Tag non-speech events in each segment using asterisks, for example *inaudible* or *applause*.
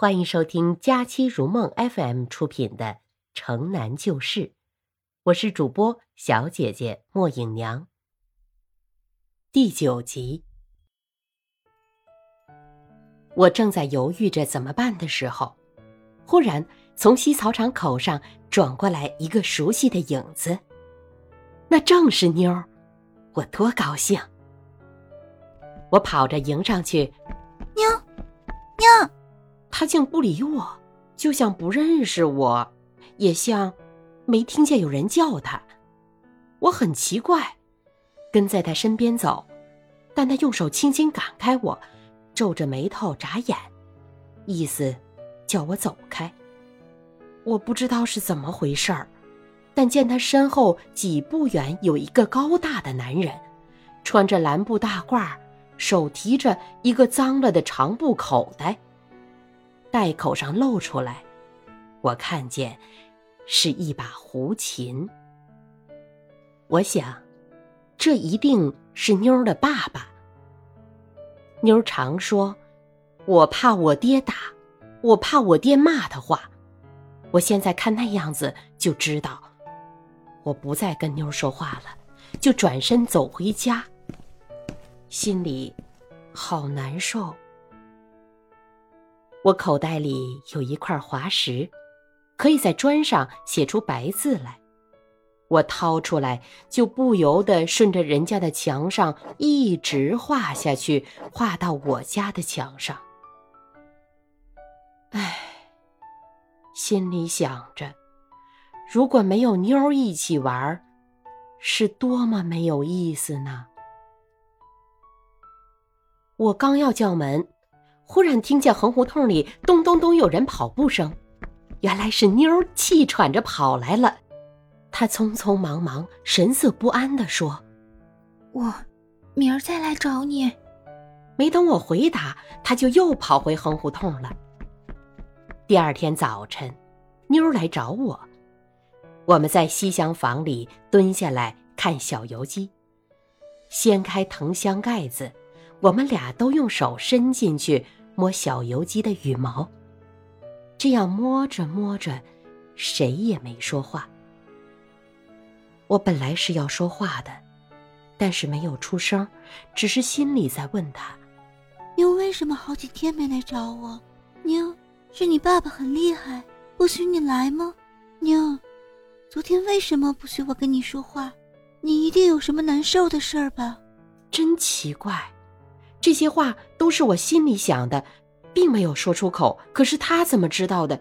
欢迎收听《佳期如梦 FM》出品的《城南旧事》，我是主播小姐姐莫影娘。第九集，我正在犹豫着怎么办的时候，忽然从西草场口上转过来一个熟悉的影子，那正是妞儿，我多高兴！我跑着迎上去，妞。他竟不理我，就像不认识我，也像没听见有人叫他。我很奇怪，跟在他身边走，但他用手轻轻赶开我，皱着眉头眨眼，意思叫我走开。我不知道是怎么回事儿，但见他身后几步远有一个高大的男人，穿着蓝布大褂，手提着一个脏了的长布口袋。袋口上露出来，我看见是一把胡琴。我想，这一定是妞儿的爸爸。妞儿常说：“我怕我爹打，我怕我爹骂的话。”我现在看那样子就知道，我不再跟妞儿说话了，就转身走回家，心里好难受。我口袋里有一块滑石，可以在砖上写出白字来。我掏出来，就不由得顺着人家的墙上一直画下去，画到我家的墙上。唉，心里想着，如果没有妞儿一起玩，是多么没有意思呢！我刚要叫门。忽然听见横胡同里咚咚咚有人跑步声，原来是妞儿气喘着跑来了。她匆匆忙忙、神色不安地说：“我明儿再来找你。”没等我回答，她就又跑回横胡同了。第二天早晨，妞儿来找我，我们在西厢房里蹲下来看小油鸡，掀开藤箱盖子，我们俩都用手伸进去。摸小油鸡的羽毛，这样摸着摸着，谁也没说话。我本来是要说话的，但是没有出声，只是心里在问他：“妞为什么好几天没来找我？妞，是你爸爸很厉害，不许你来吗？妞，昨天为什么不许我跟你说话？你一定有什么难受的事儿吧？真奇怪。”这些话都是我心里想的，并没有说出口。可是他怎么知道的？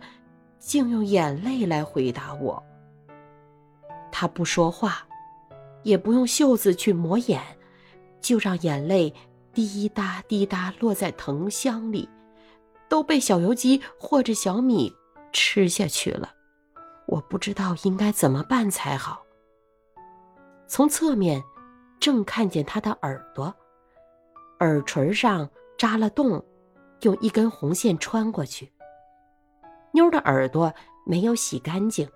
竟用眼泪来回答我。他不说话，也不用袖子去抹眼，就让眼泪滴答滴答落在藤箱里，都被小油鸡或者小米吃下去了。我不知道应该怎么办才好。从侧面，正看见他的耳朵。耳垂上扎了洞，用一根红线穿过去。妞的耳朵没有洗干净，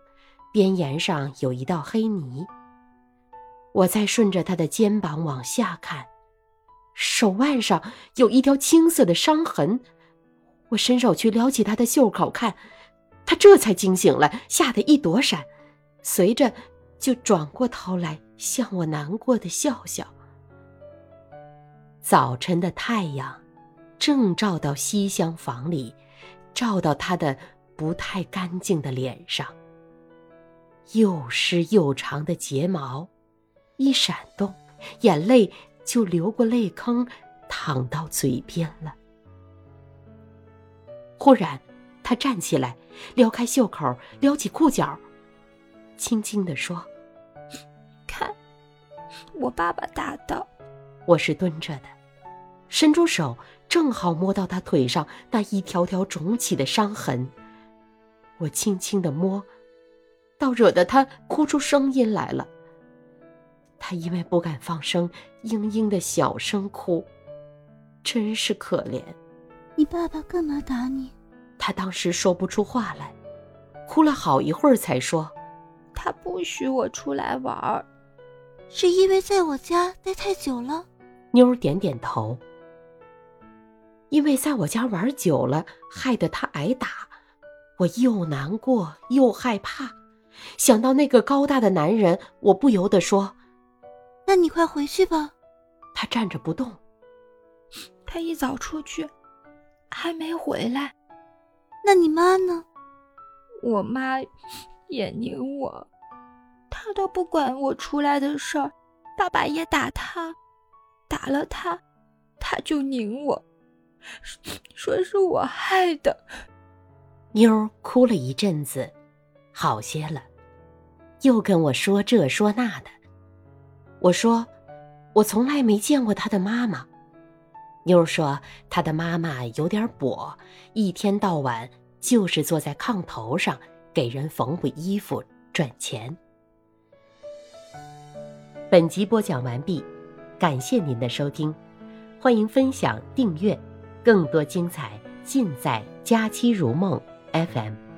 边沿上有一道黑泥。我再顺着她的肩膀往下看，手腕上有一条青色的伤痕。我伸手去撩起她的袖口看，她这才惊醒了，吓得一躲闪，随着就转过头来向我难过的笑笑。早晨的太阳，正照到西厢房里，照到他的不太干净的脸上。又湿又长的睫毛，一闪动，眼泪就流过泪坑，淌到嘴边了。忽然，他站起来，撩开袖口，撩起裤脚，轻轻地说：“ *laughs* 看，我爸爸打的。”我是蹲着的，伸出手正好摸到他腿上那一条条肿起的伤痕。我轻轻的摸，倒惹得他哭出声音来了。他因为不敢放声，嘤嘤的小声哭，真是可怜。你爸爸干嘛打你？他当时说不出话来，哭了好一会儿才说：“他不许我出来玩儿，是因为在我家待太久了。”妞儿点点头。因为在我家玩久了，害得他挨打，我又难过又害怕。想到那个高大的男人，我不由得说：“那你快回去吧。”他站着不动。他一早出去，还没回来。那你妈呢？我妈也拧我，她都不管我出来的事儿。爸爸也打她，打了她，她就拧我，说是我害的。妞哭了一阵子，好些了，又跟我说这说那的。我说，我从来没见过他的妈妈。妞说，他的妈妈有点跛，一天到晚就是坐在炕头上给人缝补衣服赚钱。本集播讲完毕，感谢您的收听，欢迎分享订阅，更多精彩尽在《佳期如梦》FM。